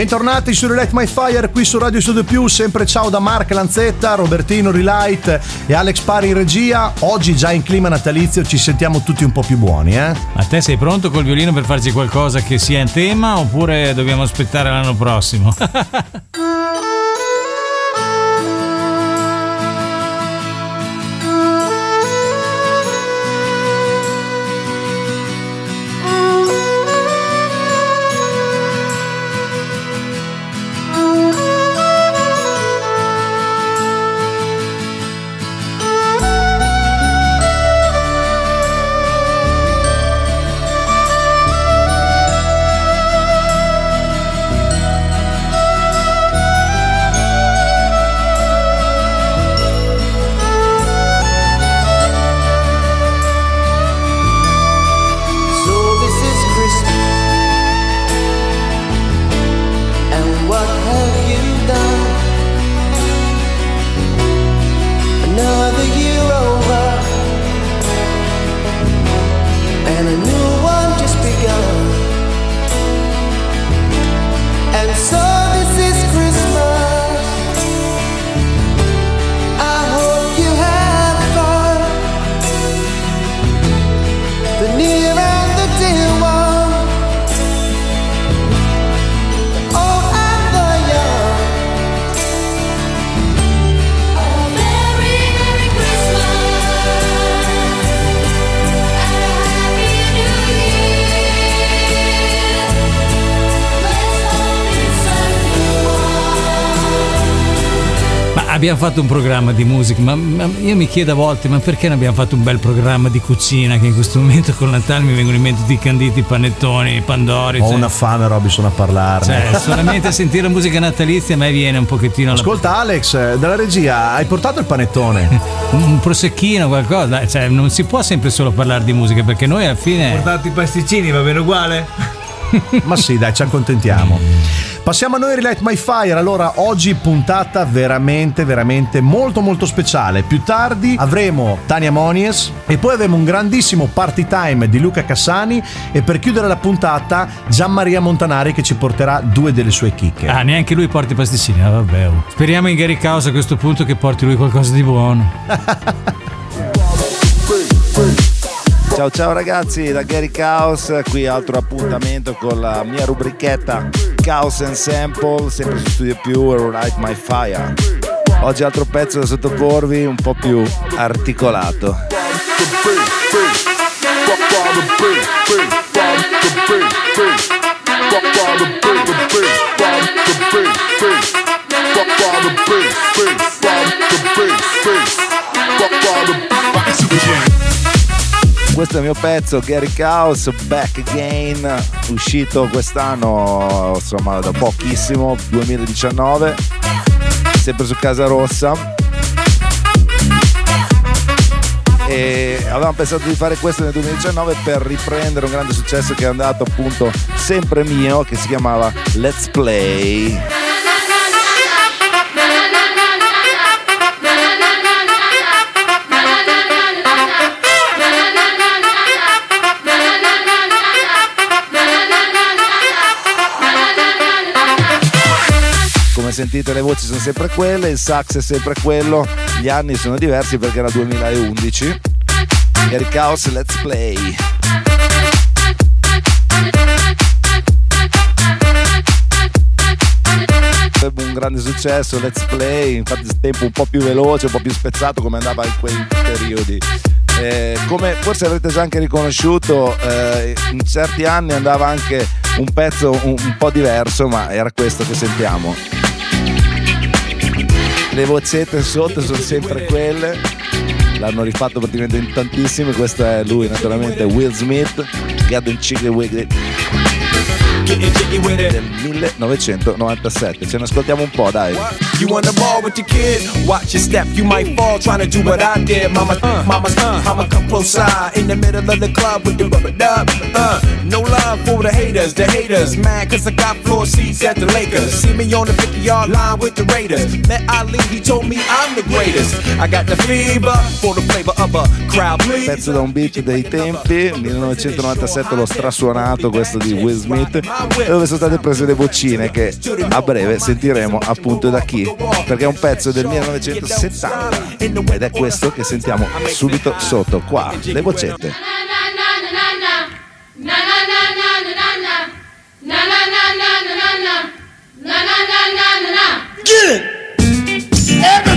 Bentornati su Relight My Fire qui su Radio Studio Più, sempre ciao da Mark Lanzetta, Robertino Relight e Alex Pari in regia. Oggi già in clima natalizio ci sentiamo tutti un po' più buoni, eh? A te sei pronto col violino per farci qualcosa che sia in tema oppure dobbiamo aspettare l'anno prossimo? abbiamo fatto un programma di musica, ma, ma, io mi chiedo a volte, ma perché non abbiamo fatto un bel programma di cucina che in questo momento con Natale mi vengono in mente tutti i canditi, i panettoni, i pandori. Ho cioè, una fame, Robinson, a parlarne. Cioè, solamente sentire musica natalizia a me viene un pochettino... Ascolta la... Alex, dalla regia, hai portato il panettone? un, un prosecchino, qualcosa, cioè, non si può sempre solo parlare di musica perché noi alla fine... Ho portato i pasticcini, va bene uguale? Ma sì, dai, ci accontentiamo. Passiamo a noi Relight My Fire. Allora, oggi puntata veramente, veramente molto, molto speciale. Più tardi avremo Tania Monies e poi avremo un grandissimo party time di Luca Cassani. E per chiudere la puntata, Gian Maria Montanari che ci porterà due delle sue chicche. Ah, neanche lui porta i pasticcini. Ah, vabbè. Speriamo in Gary Caos a questo punto che porti lui qualcosa di buono. Ciao ciao ragazzi da Gary Chaos, qui altro appuntamento con la mia rubrichetta Chaos and Sample, sempre su Studio Più Light My Fire. Oggi altro pezzo da sottoporvi un po' più articolato. Questo è il mio pezzo Gary Chaos Back Again uscito quest'anno insomma da pochissimo 2019 sempre su Casa Rossa. E avevamo pensato di fare questo nel 2019 per riprendere un grande successo che è andato appunto sempre mio che si chiamava Let's Play sentite le voci sono sempre quelle, il sax è sempre quello, gli anni sono diversi perché era 2011. Gary Chaos, let's play. un grande successo, let's play, infatti il tempo un po' più veloce, un po' più spezzato come andava in quei periodi. Eh, come forse avrete già anche riconosciuto, eh, in certi anni andava anche un pezzo un, un po' diverso, ma era questo che sentiamo le vocette sotto sono sempre quelle. L'hanno rifatto praticamente in tantissime. Questo è lui naturalmente Will Smith. The Chicken Wiggle del 1997 ce ne ascoltiamo un po' dai You wanna ball with your kid? Watch your step, you might fall trying to do what I did. Mama, uh, mama, uh, I'ma come close side in the middle of the club with the rubber dub. Uh, no love for the haters, the haters. Mad cause I got floor seats at the Lakers. See me on the 50 yard line with the Raiders. Met Ali, he told me I'm the greatest. I got the fever for the flavor of a crowd please. Pezzo da un beat dei tempi, 1997 l'ho strasuonato questo di Will Smith dove sono state prese le boccine che a breve sentiremo appunto da chi? Perché è un pezzo del 1970 ed è questo che sentiamo subito sotto qua le boccette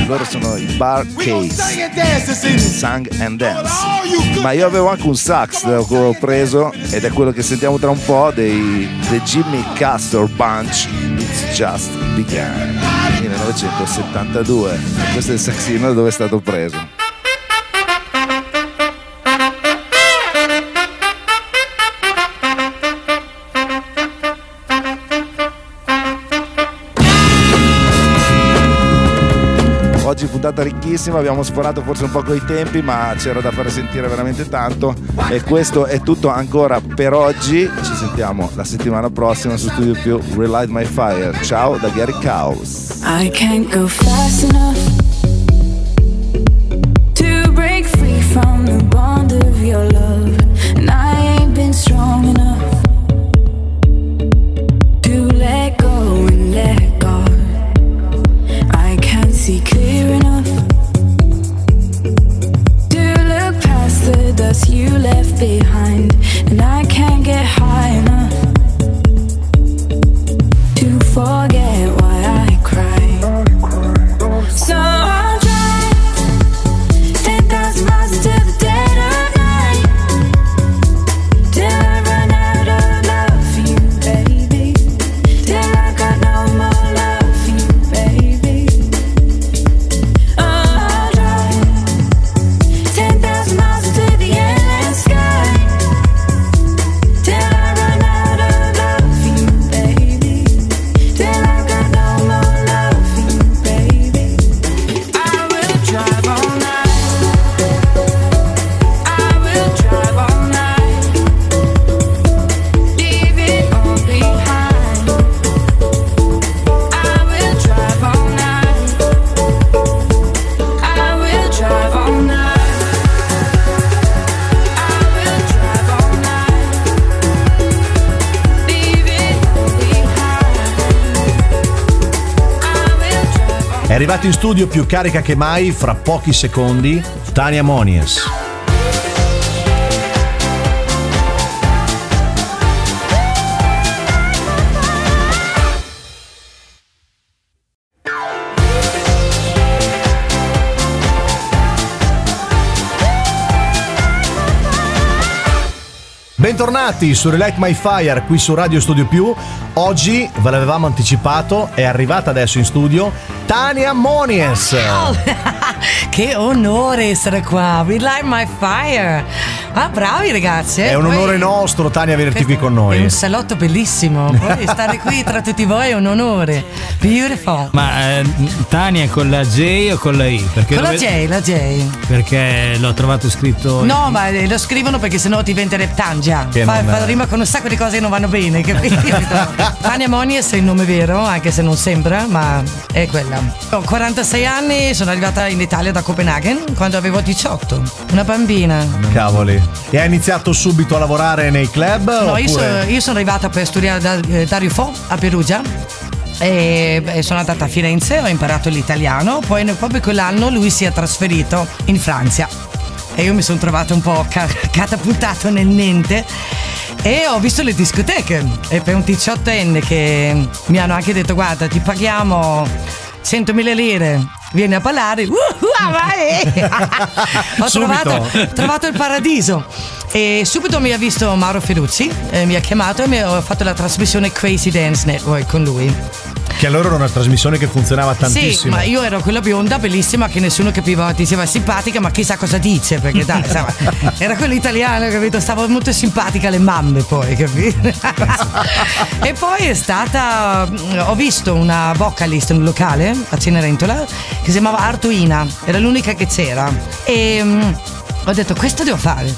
loro sono i Bar Case. Sang and Dance. ma io avevo anche un sax che ho preso ed è quello che sentiamo tra un po' dei The Jimmy Castor Bunch. It's Just Began. 1972 questo è il saxino dove è stato preso ricchissima, abbiamo sforato forse un po' coi tempi, ma c'era da fare sentire veramente tanto e questo è tutto ancora per oggi. Ci sentiamo la settimana prossima su Studio Più Relight My Fire. Ciao da Gary Caos. I can't go fast enough to break free from the bond of your love arrivato in studio più carica che mai, fra pochi secondi, Tania Monies. Bentornati su Relight My Fire qui su Radio Studio Più. Oggi ve l'avevamo anticipato, è arrivata adesso in studio Tania Monies. che onore essere qua. We light my fire. Ah, bravi ragazzi. eh. È un Poi- onore nostro Tania averti qui con È noi. un salotto bellissimo. Poi stare qui tra tutti voi è un onore. Beautiful. Ma eh, Tania con la J o con la I? Perché, Con la dove- J, la J. perché l'ho trovato scritto. No, ma eh, lo scrivono perché sennò diventerebbe Tangia. Che Fa, è- fa rima con un sacco di cose che non vanno bene, capito? Tania Monies è il nome vero, anche se non sembra, ma è quella. Ho 46 anni, sono arrivata in Italia da Copenaghen quando avevo 18. Una bambina. Cavoli. E hai iniziato subito a lavorare nei club? No, io, oppure- so- io sono arrivata per studiare da eh, Dario Fo a Perugia. E beh, sono andata a Firenze, ho imparato l'italiano, poi proprio quell'anno lui si è trasferito in Francia e io mi sono trovata un po' ca- catapultato nel niente e ho visto le discoteche e per un 18enne che mi hanno anche detto guarda ti paghiamo 100.000 lire vieni a ballare. Uh, uh, vai! ho trovato, trovato il paradiso. E subito mi ha visto Mauro Feruzzi eh, mi ha chiamato e mi ho fatto la trasmissione Crazy Dance Network con lui Che allora era una trasmissione che funzionava sì, tantissimo. ma io ero quella bionda bellissima che nessuno capiva, diceva simpatica, ma chissà cosa dice, perché dai, insomma, era quella italiana, capito? Stavo molto simpatica alle mamme poi, capito? e poi è stata, ho visto una vocalist in un locale a Cenerentola che si chiamava Artuina, era l'unica che c'era. E mm, ho detto, questo devo fare,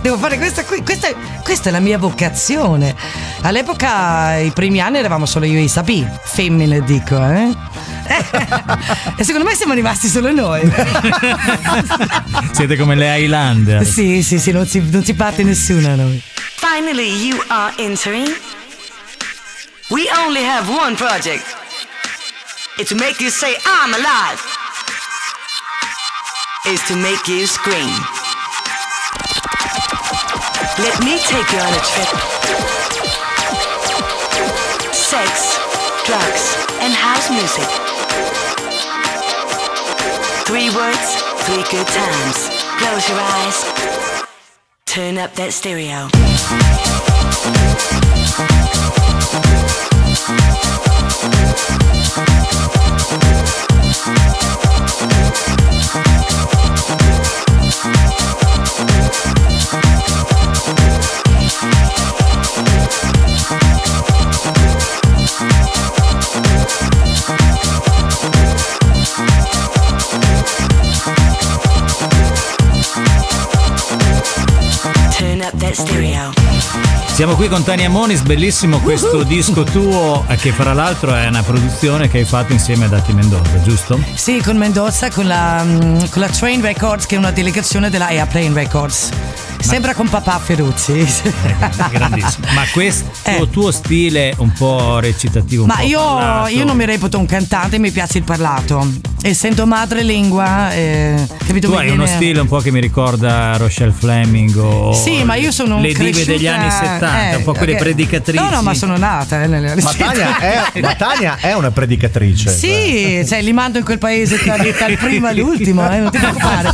devo fare questa qui, questa, questa è la mia vocazione. All'epoca, i primi anni eravamo solo io e Isabi, femmine dico, eh? e secondo me siamo rimasti solo noi. Siete come le Highlander. sì, sì, sì, non si, non si parte nessuno a noi. Finally, you are entering We only have one project. It's to make you say, I'm alive. Is to make you scream. Let me take you on a trip. Sex, drugs, and house music. Three words, three good times. Close your eyes. Turn up that stereo. Siamo qui con Tania Monis, bellissimo questo disco tuo che fra l'altro è una produzione che hai fatto insieme ad Atti Mendoza, giusto? Sì, con Mendoza, con la, mm, con la Train Records, che è una delegazione della Airplane Records. Sembra con papà Feruzzi. Grandissimo. Ma questo Eh. tuo stile un po' recitativo, un Ma po' io, io non mi reputo un cantante, mi piace il parlato. Essendo madrelingua, eh, capito? Tu hai uno viene- stile un po' che mi ricorda Rochelle Fleming o Sì, ma io sono le dive degli anni 70, eh, un po' quelle ok. predicatrici. No, no, ma sono nata eh, nelle Ma Tania è, ma Tania è una predicatrice. Sì, cioè, li mando in quel paese dal, dal primo all'ultimo, eh, non ti preoccupare.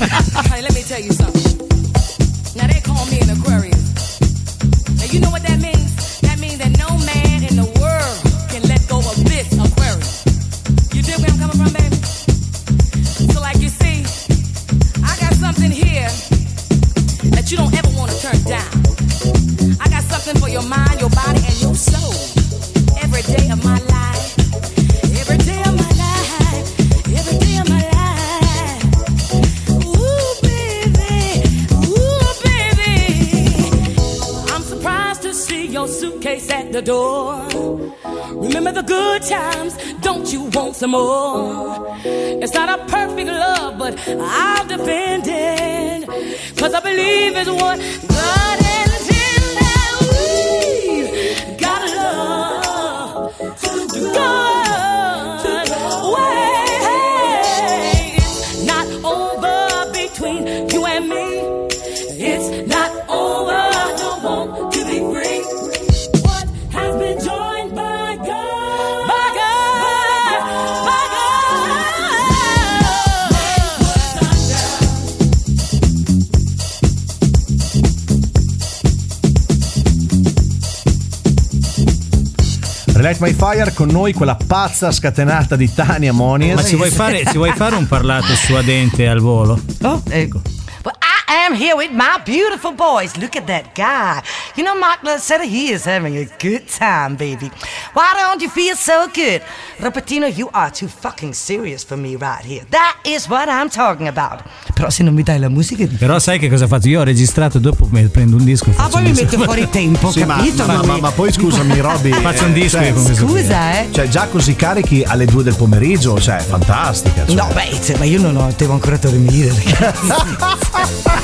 Some more? It's not a perfect love, but I'll defend it. Cause I believe it's what Relight My Fire con noi, quella pazza scatenata di Tania Monies. Ma ci vuoi, fare, ci vuoi fare un parlato suadente al volo? Oh, ecco. Am here with my beautiful boys. Look at that guy. You know, Mark said he is having a good time, baby. Why don't you feel so good? Rapatino, you are too fucking serious for me right here. That is what I'm talking about. Però se non mi dai la musica... Però sai che cosa faccio? Io ho registrato dopo prendo un disco Ah, poi mi mette fuori tempo, Sì, ma, capito? ma- ma- ma poi scusami, Robby. Faccio un eh, disco cioè. Scusa, eh. Cioè, già così carichi alle 2 del pomeriggio, cioè, fantastica. Cioè. No, beh, ma io non ho, devo ancora dormire. ragazzi.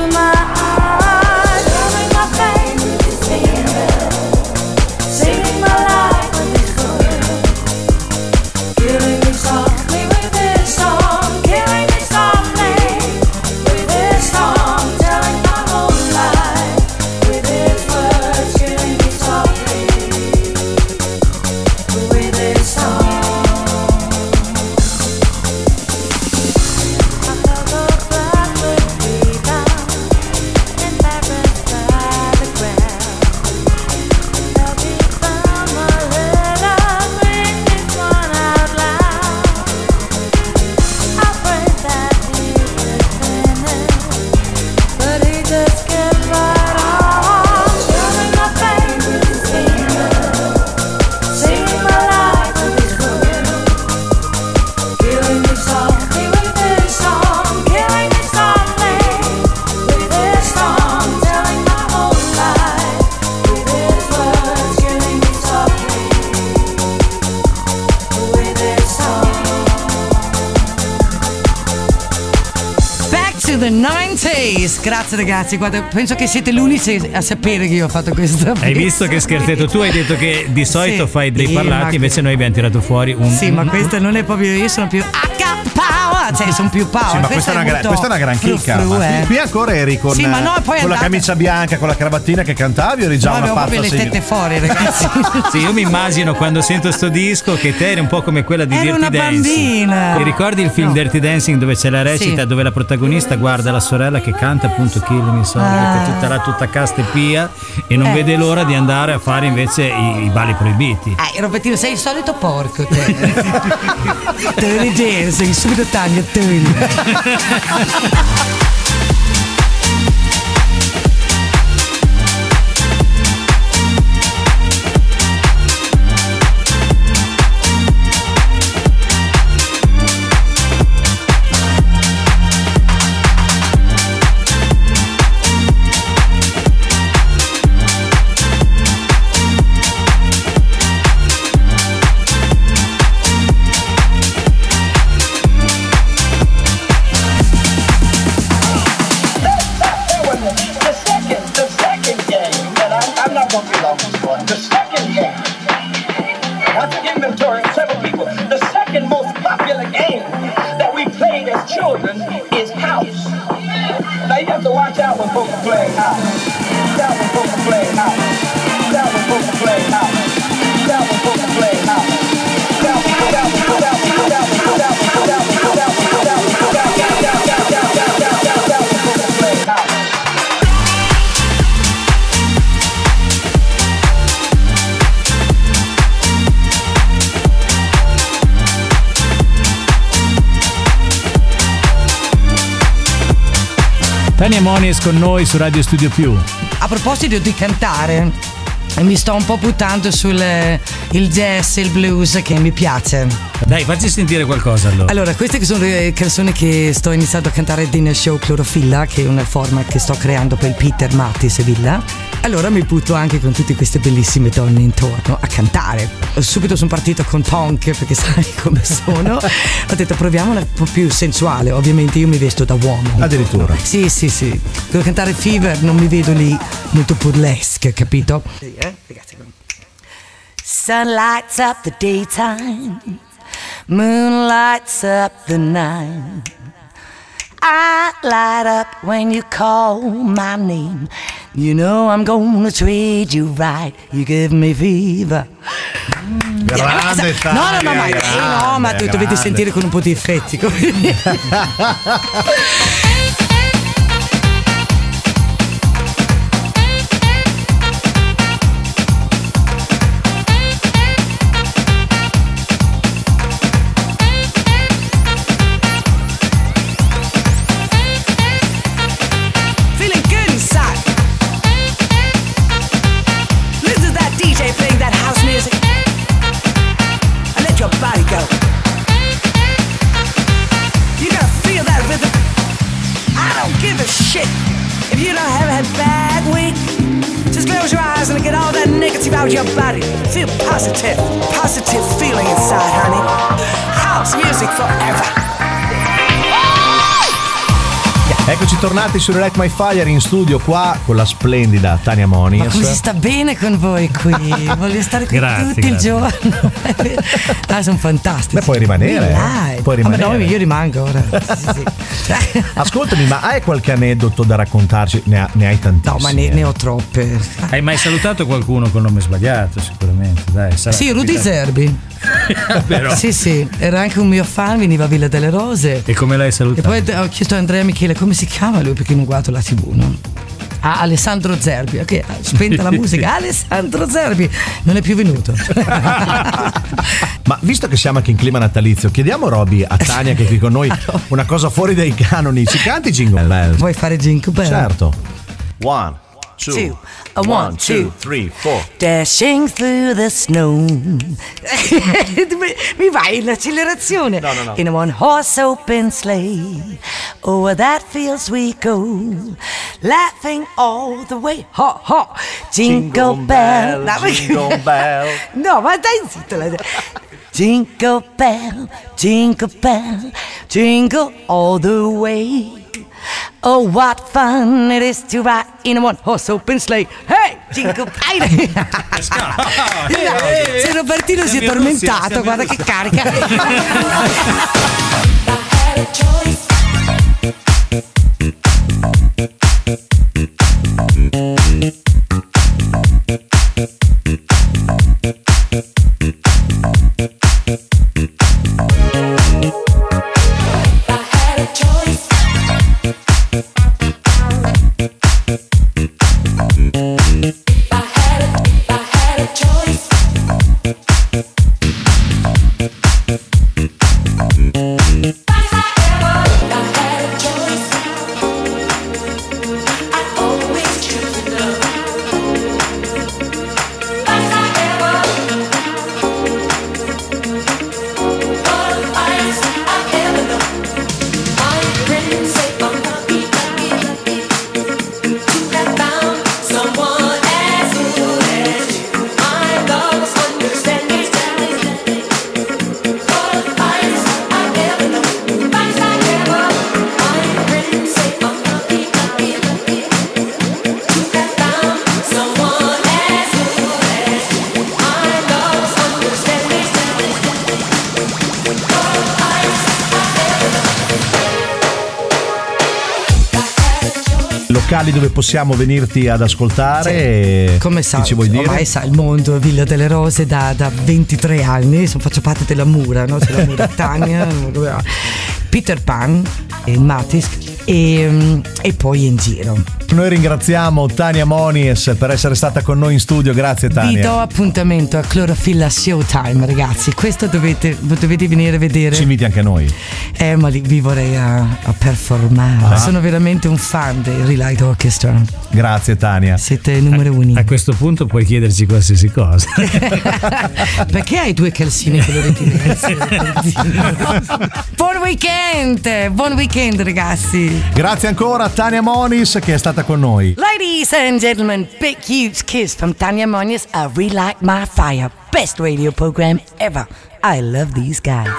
Grazie ragazzi, guarda, penso che siete gli unici a sapere che io ho fatto questo. Hai visto che scherzetto? Tu hai detto che di solito Sì. fai dei ma- invece noi abbiamo tirato fuori un. Sì, ma questa non è proprio. Io sono più. I power! Cioè, sono più power. Sì, ma questa è, una, gra- molto questa è una gran chicca. fru, ma eh. qui, ancora eri con, Sì, ma no, eh, poi con la camicia bianca, con la cravatina che cantavi o eri già No, una avevo pazza proprio le tette fuori, ragazzi. Sì, io mi immagino quando sento sto disco che te eri un po' come quella di Ero Dirty una Dancing. bambina. Ti ricordi il film No. Dirty Dancing dove c'è la recita, Sì. dove la protagonista guarda la sorella che canta appunto Kill Me Sorry, Ah. che è tutta là tutta casta e pia e non Eh. vede l'ora di andare a fare invece i, i balli proibiti. Eh, Robertino, sei il solito porco te. Dirty Dancing, subito taglio, at Tania Monies con noi su Radio Studio Più. A proposito di cantare, mi sto un po' buttando sul eh, jazz e il blues che mi piace. Dai, facci sentire qualcosa allora. Allora, queste che sono le canzoni che sto iniziando a cantare dinner show Clorofilla, che è una forma che sto creando per Peter Matti Sevilla. Allora mi butto anche con tutte queste bellissime donne intorno a cantare. Subito sono partito con punk perché sai come sono. Ho detto proviamola un po' più sensuale, ovviamente io mi vesto da uomo. Addirittura. Sì, sì, sì. Devo cantare Fever, non mi vedo lì molto burlesque, capito? Sun lights up the daytime, moon lights up the night. I light up when you call my name. You know I'm gonna treat you right. You give me fever. Grande No, no, no, ma, Tania, eh, no, ma grande, dovete grande. sentire con un po' di effetti. that negative out of your body. Feel positive, positive feeling inside, honey. House music forever. Eccoci tornati su Light My Fire in studio qua con la splendida Tania Monies. Ma come si sta bene con voi qui? Voglio stare qui Grazie, tutto il grazie. giorno. ah, sono fantastici. Beh, puoi rimanere, eh. Puoi Ah, ma rimanere. no, io rimango ora. Sì, sì, sì. Ascoltami, ma hai qualche aneddoto da raccontarci? Ne, ha- ne hai tantissimi. No, ma ne, ne ho troppe. Hai mai salutato qualcuno col nome sbagliato? Sicuramente, dai. sarà Sì, Rudy capitato. Zerbi. Però- Sì, sì, era anche un mio fan, veniva a Villa delle Rose. E come l'hai E salutato? poi ho chiesto a Andrea Michele come si chiama lui perché non guardo la TV, no? Ah, Alessandro Zerbi, ok, ha spenta la musica. Alessandro Zerbi non è più venuto. Ma visto che siamo anche in clima natalizio, chiediamo Roby a Tania che è qui con noi una cosa fuori dai canoni. Ci canti Jingle Bells? Vuoi fare Jingle Bell? Certo. One, two, Two. A one, two. three, four. Dashing through the snow. mi vai in accelerazione. No, no, no. In a one horse open sleigh. Over that fields we go. Laughing all the way. Ha ha. Jingle, bell. Jingle bell. No, ma dai zitto. la- Jingle bell, jingle bell, jingle all the way. Oh, what fun it is to ride in a one horse open sleigh. Hey, jingle bell. Se Robertino si è tormentato, guarda che carica. locali dove possiamo venirti ad ascoltare. Come sa, Che ci vuoi dire? ormai sa il mondo Villa delle Rose da, da 23 anni, sono- faccio parte della Mura, no? C'è la Muratania, Peter Pan, e il Matisk e, mm, e poi in giro. Noi ringraziamo Tania Monies per essere stata con noi in studio. Grazie Vi Tania. do appuntamento a Clorofilla Showtime, ragazzi. Questo dovete, dovete venire a vedere. Ci inviti anche noi. Eh, ma vi vorrei a, a performare. Ah. Sono veramente un fan del Relight Orchestra. Grazie Tania. Siete numero uno. A questo punto puoi chiederci qualsiasi cosa. Perché hai due calzini coloriti diversi? buon weekend! Buon weekend, ragazzi! Grazie ancora a Tania Monis che è stata con noi. Ladies and gentlemen, big huge kiss from Tanya Moniz. I relight my fire. Best radio program ever. I love these guys.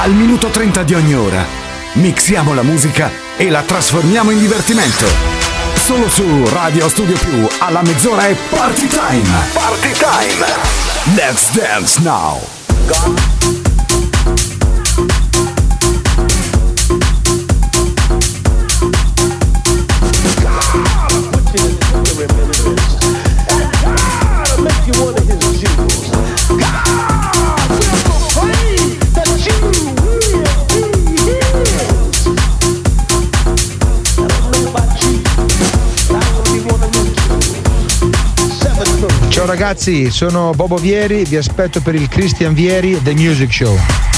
Al minuto 30 di ogni ora mixiamo la musica e la trasformiamo in divertimento. Solo su Radio Studio Più alla mezz'ora è Party Time. Party Time. Let's dance now. Ciao ragazzi, sono Bobo Vieri, vi aspetto per il Christian Vieri The Music Show.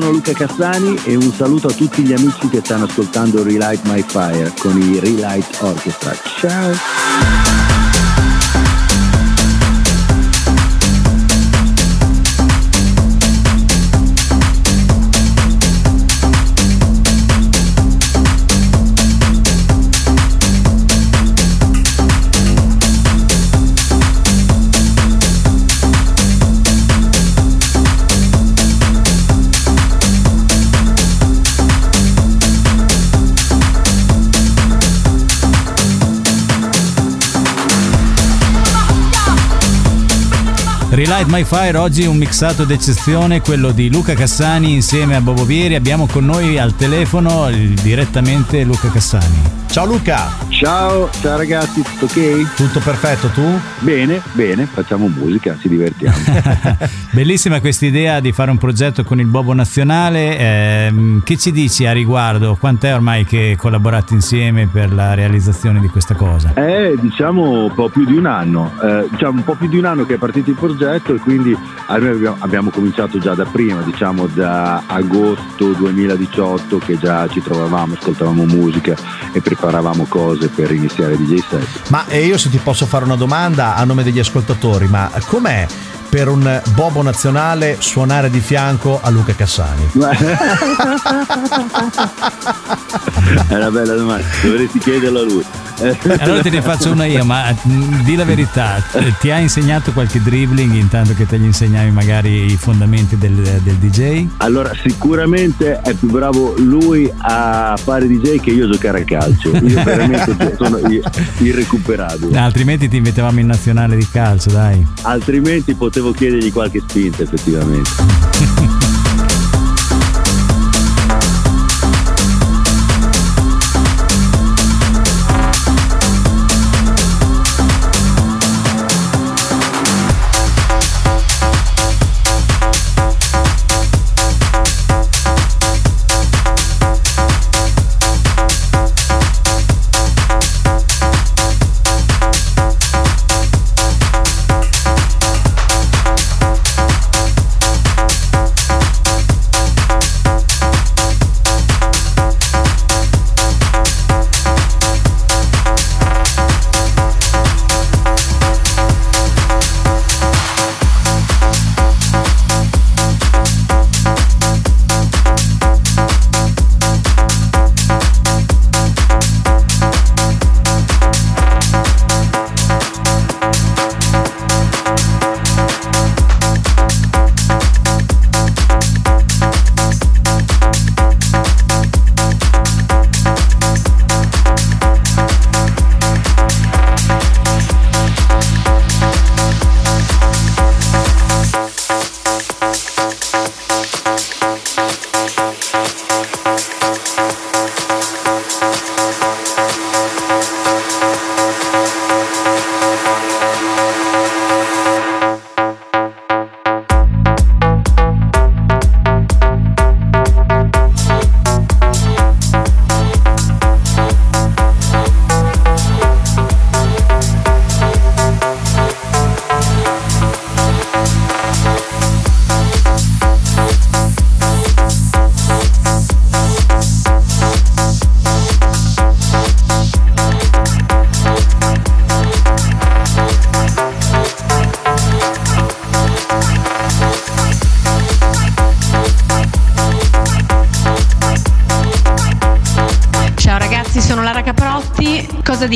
Sono Luca Cassani e un saluto a tutti gli amici che stanno ascoltando Relight My Fire con i Relight Orchestra. Ciao! Relight My Fire oggi un mixato d'eccezione, quello di Luca Cassani insieme a Bobo Vieri. Abbiamo con noi al telefono direttamente Luca Cassani. Ciao Luca! Ciao, ciao ragazzi, tutto ok? Tutto perfetto, tu? Bene, bene, facciamo musica, ci divertiamo. Bellissima questa idea di fare un progetto con il Bobo Nazionale. Ehm, che ci dici a riguardo? Quant'è ormai che collaborate insieme per la realizzazione di questa cosa? È diciamo un po' più di un anno, eh, diciamo un po' più di un anno che è partito il progetto e quindi eh, abbiamo cominciato già da prima, diciamo da agosto 2018 che già ci trovavamo, ascoltavamo musica e preparavamo cose per iniziare DJ set. Ma eh, io se ti posso fare una domanda a nome degli ascoltatori, ma com'è per un Bobo nazionale suonare di fianco a Luca Cassani? È una bella domanda, dovresti chiederlo a lui. Allora te ne faccio una io, ma mh, di la verità, t- ti ha insegnato qualche dribbling intanto che te gli insegnavi magari i fondamenti del, del DJ? Allora, sicuramente è più bravo lui a fare DJ che io a giocare a calcio. Io veramente sono irrecuperabile. Altrimenti ti invitavamo in nazionale di calcio, dai. Altrimenti potevo chiedergli qualche spinta, effettivamente.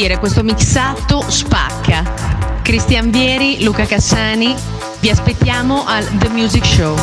dire, questo mixato spacca. Cristian Vieri, Luca Cassani, vi aspettiamo al The Music Show.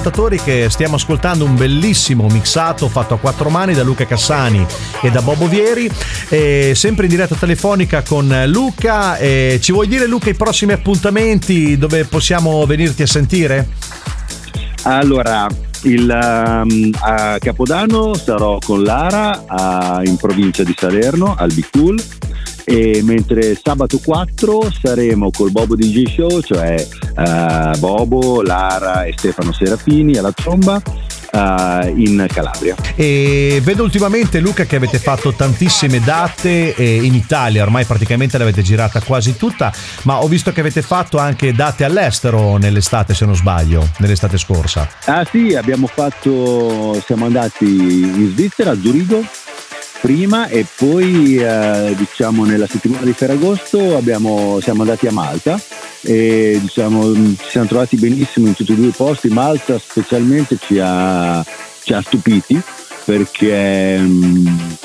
Ascoltatori che stiamo ascoltando un bellissimo mixato fatto a quattro mani da Luca Cassani e da Bobo Vieri, e sempre in diretta telefonica con Luca. E ci vuoi dire Luca i prossimi appuntamenti dove possiamo venirti a sentire? Allora, il, um, a Capodanno sarò con Lara a- in provincia di Salerno al Be Cool e mentre sabato 4 saremo col Bobo DJ Show, cioè eh, Bobo, Lara e Stefano Serafini alla tromba eh, in Calabria. E vedo ultimamente Luca che avete fatto tantissime date eh, in Italia, ormai praticamente l'avete girata quasi tutta, ma ho visto che avete fatto anche date all'estero nell'estate se non sbaglio, nell'estate scorsa. Ah sì, abbiamo fatto, siamo andati in Svizzera, a Zurigo prima e poi eh, diciamo nella settimana di Ferragosto abbiamo, siamo andati a Malta e diciamo, mh, ci siamo trovati benissimo in tutti e due i posti. Malta specialmente ci ha, ci ha stupiti perché mh,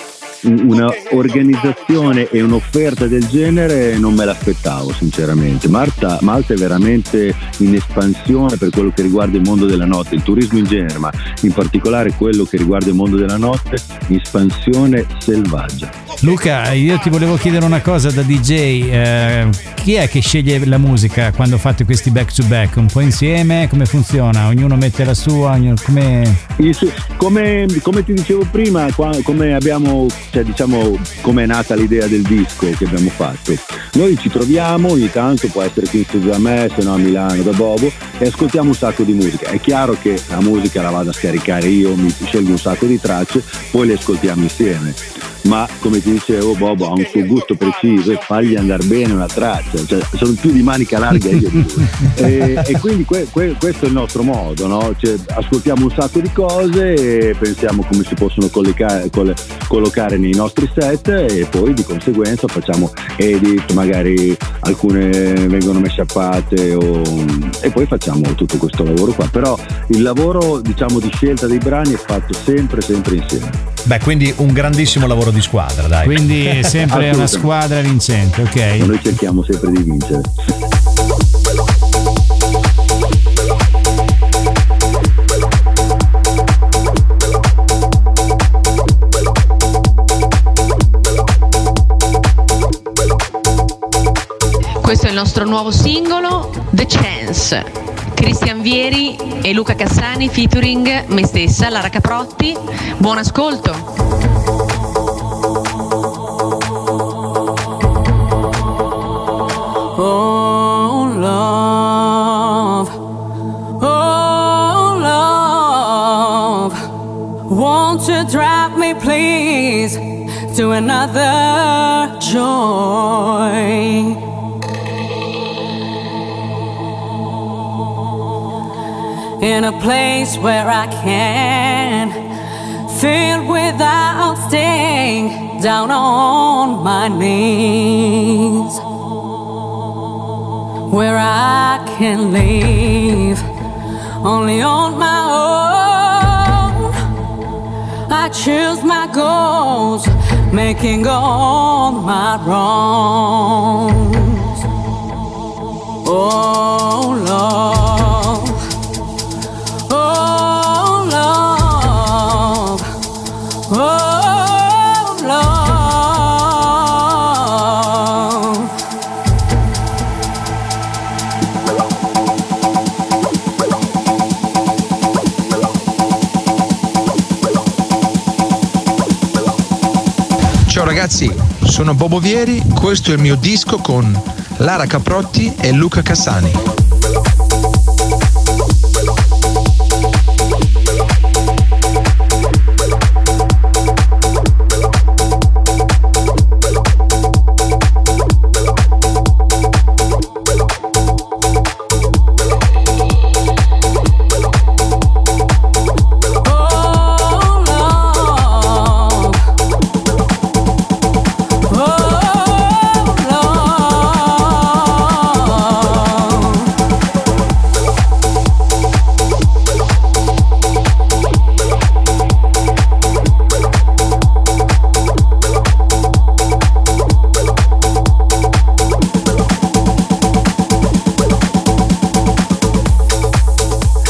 una organizzazione e un'offerta del genere non me l'aspettavo sinceramente. Malta, Malta è veramente in espansione per quello che riguarda il mondo della notte, il turismo in genere, ma in particolare quello che riguarda il mondo della notte, espansione selvaggia. Luca, io ti volevo chiedere una cosa da DJ. eh, chi è che sceglie la musica quando fate questi back to back? Un po' insieme? Come funziona? Ognuno mette la sua? ognuno- come... Come, come ti dicevo prima, come abbiamo, cioè diciamo, come è nata l'idea del disco che abbiamo fatto. Noi ci troviamo ogni tanto, può essere qui studio da me, se no a Milano da Bobo, e ascoltiamo un sacco di musica. È chiaro che la musica la vado a scaricare io, mi scelgo un sacco di tracce, poi le ascoltiamo insieme. Ma come ti dicevo, Bobo ha un suo gusto preciso e fagli andare bene una traccia, cioè, sono più di manica larga io di lui. e, e quindi que- que- questo è il nostro modo, no? Cioè, ascoltiamo un sacco di cose e pensiamo come si possono collega- col- collocare nei nostri set e poi di conseguenza facciamo edit, magari alcune vengono mesciappate o- e poi facciamo tutto questo lavoro qua. Però il lavoro diciamo di scelta dei brani è fatto sempre sempre insieme. Beh, quindi un grandissimo lavoro di squadra, dai. Quindi è sempre una squadra vincente, ok? Noi cerchiamo sempre di vincere. Questo è il nostro nuovo singolo, The Chance. Cristian Vieri e Luca Cassani featuring me stessa, Lara Caprotti. Buon ascolto. Oh oh to another joy? In a place where I can feel without staying down on my knees where I can live only on my own. I choose my goals, making all my wrongs. Oh love, ragazzi, sono Bobo Vieri, questo è il mio disco con Lara Caprotti e Luca Cassani.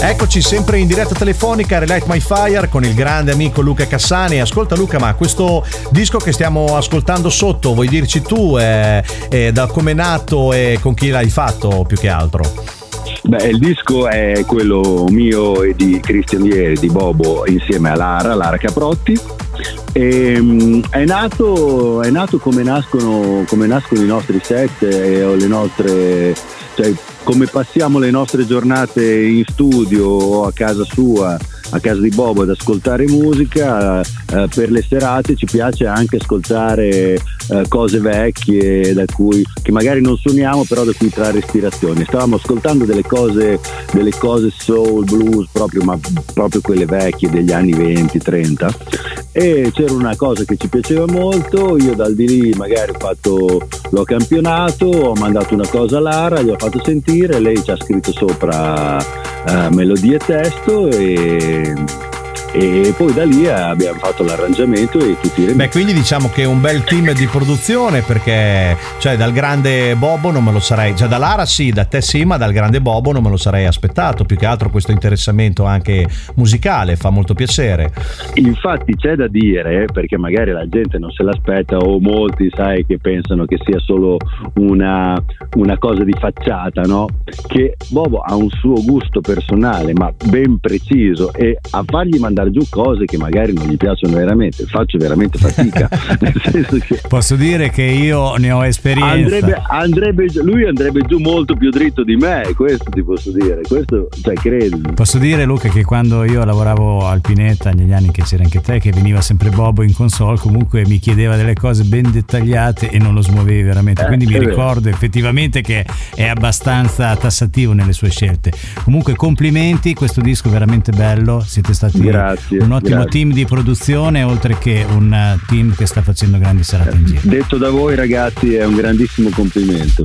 Seguirci sempre in diretta telefonica Relight My Fire con il grande amico Luca Cassani. Ascolta Luca, ma questo disco che stiamo ascoltando sotto, vuoi dirci tu eh, eh, da come è nato e con chi l'hai fatto più che altro? Beh, il disco è quello mio e di Cristian Vieri, di Bobo, insieme a Lara, Lara Caprotti. E, mm, è, nato, è nato come nascono, come nascono i nostri set e le nostre, cioè come passiamo le nostre giornate in studio o a casa sua, a casa di Bobo ad ascoltare musica, eh, per le serate ci piace anche ascoltare eh, cose vecchie da cui, che magari non suoniamo però da cui trarre ispirazione. Stavamo ascoltando delle cose, delle cose soul, blues, proprio, ma proprio quelle vecchie degli anni 20-30 e c'era una cosa che ci piaceva molto, io dal di lì magari fatto, l'ho campionato, ho mandato una cosa a Lara, gli ho fatto sentire, lei ci ha scritto sopra eh, melodie e testo e, eh, e poi da lì abbiamo fatto l'arrangiamento e tutti i remix. Beh, quindi diciamo che è un bel team di produzione perché cioè dal grande Bobo non me lo sarei, già da Lara sì, da te sì, ma dal grande Bobo non me lo sarei aspettato, più che altro questo interessamento anche musicale, fa molto piacere. Infatti c'è da dire, perché magari la gente non se l'aspetta o molti sai che pensano che sia solo una, una cosa di facciata, no? Che Bobo ha un suo gusto personale ma ben preciso e a fargli mandare giù cose che magari non gli piacciono veramente, faccio veramente fatica. Nel senso che Posso dire che io ne ho esperienza. andrebbe, andrebbe lui andrebbe giù molto più dritto di me, questo ti posso dire, questo cioè credi. Posso dire Luca che quando io lavoravo al Pinetta negli anni che c'era anche te che veniva sempre Bobo in console comunque mi chiedeva delle cose ben dettagliate e non lo smuovevi veramente Eh, quindi mi vero. ricordo effettivamente che è abbastanza tassativo nelle sue scelte comunque complimenti questo disco è veramente bello siete stati Grazie, un ottimo grazie. team di produzione oltre che un eh, team che sta facendo grandi serate in giro Detto da voi ragazzi è un grandissimo complimento.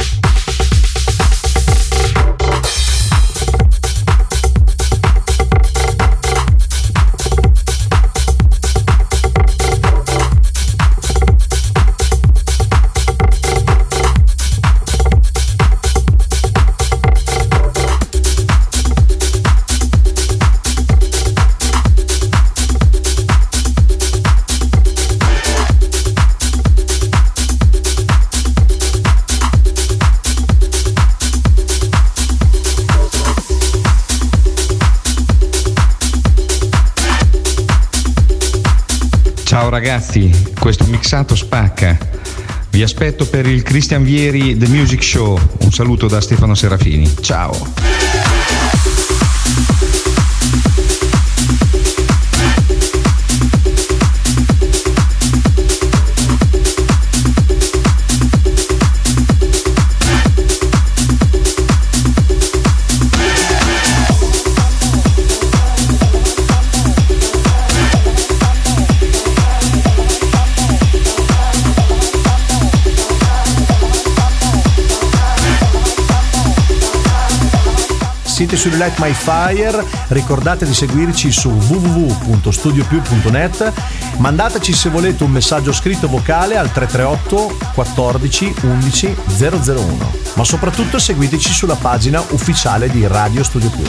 Ragazzi, questo mixato spacca. Vi aspetto per il Christian Vieri The Music Show. Un saluto da Stefano Serafini. Ciao. Siete su Light My Fire, ricordate di seguirci su www.studiopiù.net, mandateci se volete un messaggio scritto vocale al 338 14 11 001, ma soprattutto seguiteci sulla pagina ufficiale di Radio Studio Più.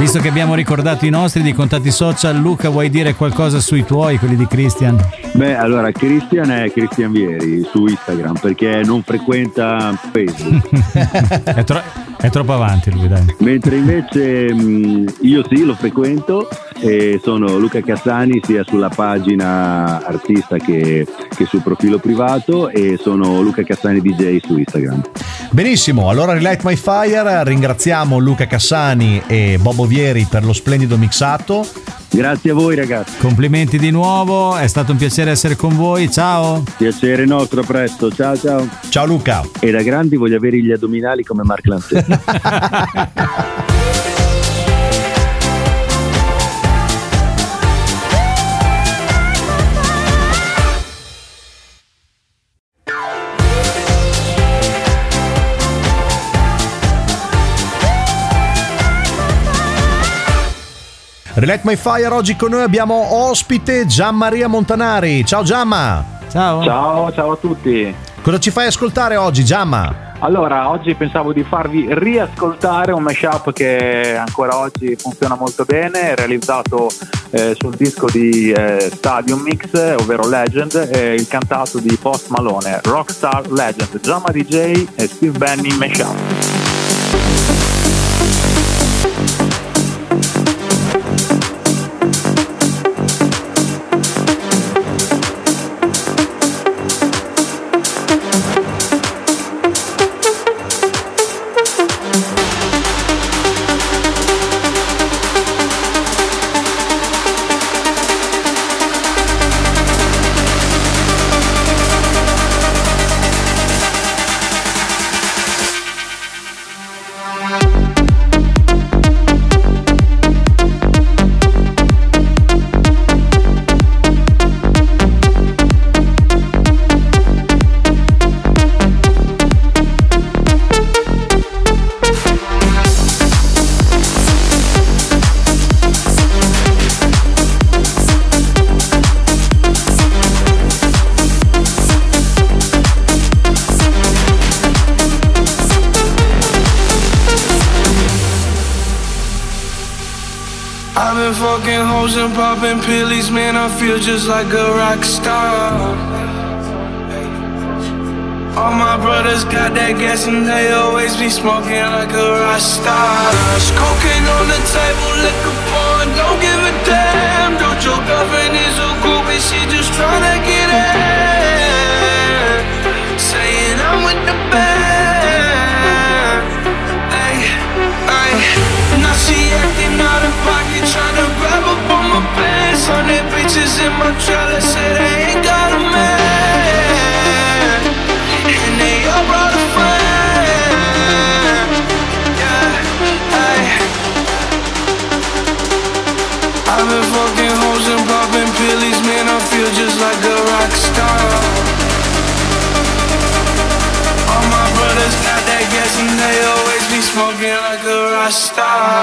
visto che abbiamo ricordato i nostri di contatti social Luca vuoi dire qualcosa sui tuoi quelli di Christian Beh, allora Christian è Christian Vieri su Instagram perché non frequenta Facebook. è, tro- è troppo avanti lui dai Mentre invece mh, io sì, lo frequento e sono Luca Cassani sia sulla pagina artista che, che sul profilo privato e sono Luca Cassani DJ su Instagram. Benissimo, allora Relight My Fire, ringraziamo Luca Cassani e Bobo Vieri per lo splendido mixato. Grazie a voi ragazzi. Complimenti di nuovo, è stato un piacere essere con voi, ciao. Piacere nostro, a presto. Ciao ciao. Ciao Luca. E da grandi voglio avere gli addominali come Mark Lanzetti. Relight My Fire, oggi con noi abbiamo ospite Gianmaria Montanari. Ciao Giamma. Ciao. Ciao, ciao a tutti. Cosa ci fai ascoltare oggi Giamma? Allora, oggi pensavo di farvi riascoltare un mashup che ancora oggi funziona molto bene, realizzato eh, sul disco di eh, Stadium Mix, ovvero Legend, e il cantato di Post Malone, Rockstar Legend, Jama DJ e Steve Benny Mashup. Popping man. I feel just like a rock star. All my brothers got that gas and they always be smoking like a rock star. Cocaine on the table, liquor porn, don't give a damn. Don't your girlfriend is a groupie, she just tryna get in. Hundred bitches in my trailer, say they ain't got a man. And they all brought a friend. Yeah, ay. I've been fucking hoes and popping pillies, man. I feel just like a rock star. All my brothers got that gas and they always be smoking like a rock star.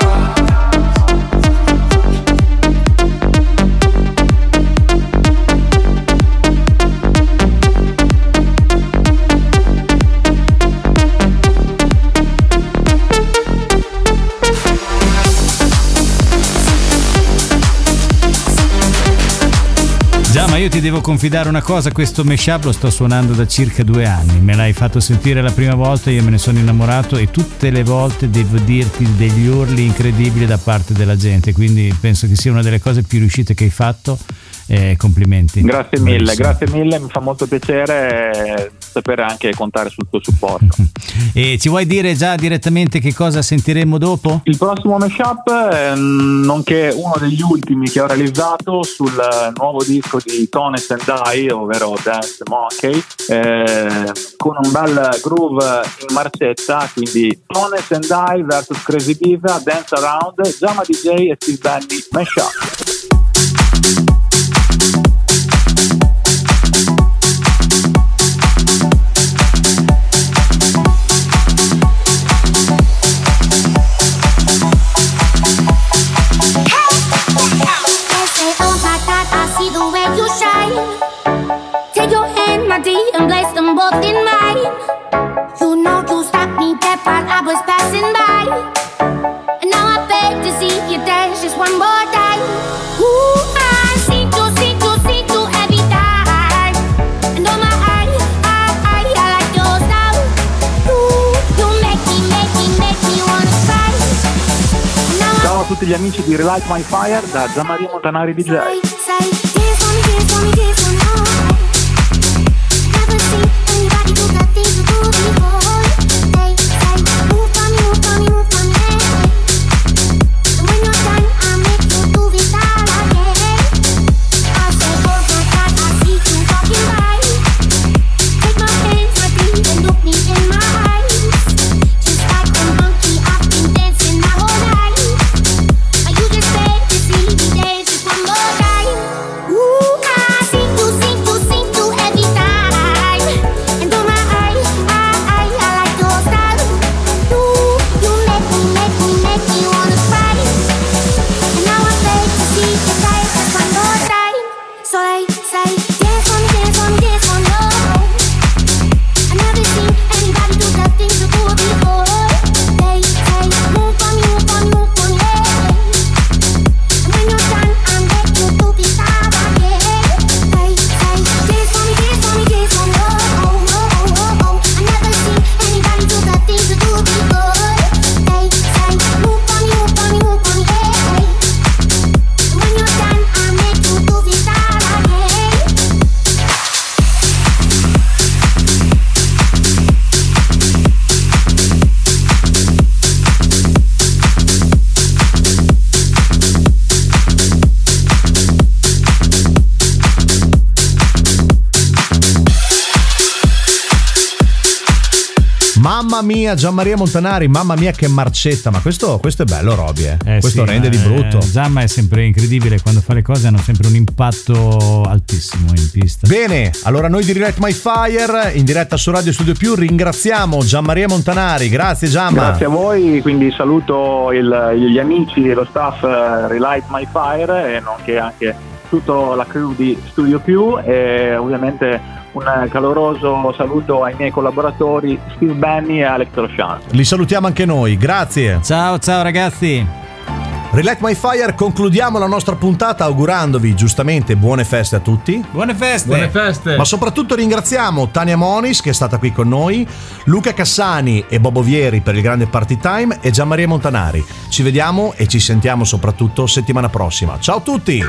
Io ti devo confidare una cosa, questo mashup lo sto suonando da circa due anni, me l'hai fatto sentire la prima volta, io me ne sono innamorato e tutte le volte devo dirti degli urli incredibili da parte della gente, quindi penso che sia una delle cose più riuscite che hai fatto, eh, complimenti. Grazie mille, Bravissimo. grazie mille, mi fa molto piacere sapere anche contare sul tuo supporto. E ci vuoi dire già direttamente che cosa sentiremo dopo? Il prossimo mashup, eh, nonché uno degli ultimi che ho realizzato sul eh, nuovo disco di Tones and I, ovvero Dance Monkey, eh, con un bel groove in marcetta, quindi Tones and I vs Crazy Biza, Dance Around, Jama DJ e Steve Benny mashup. Tutti gli amici di Relight My Fire da Gianmaria Montanari DJ. say, dance mia, Gianmaria Montanari, mamma mia che marcetta, ma questo, questo è bello Roby, eh. Eh questo sì, rende di ma, brutto. eh, Zamma è sempre incredibile, quando fa le cose hanno sempre un impatto altissimo in pista. Bene, allora noi di Relight My Fire in diretta su Radio Studio Più ringraziamo Gianmaria Montanari, grazie Gianma. Grazie a voi, quindi saluto il- gli amici e lo staff eh, Relight My Fire e nonché anche tutta la crew di Studio Più e ovviamente un caloroso saluto ai miei collaboratori Steve Benny e Alex Roshan. Li salutiamo anche noi, grazie. Ciao, ciao ragazzi. Relight My Fire, concludiamo la nostra puntata augurandovi giustamente buone feste a tutti. Buone feste. Buone feste. Ma soprattutto ringraziamo Tania Monis che è stata qui con noi, Luca Cassani e Bobo Vieri per il grande party time e Gianmaria Montanari. Ci vediamo e ci sentiamo soprattutto settimana prossima. Ciao a tutti!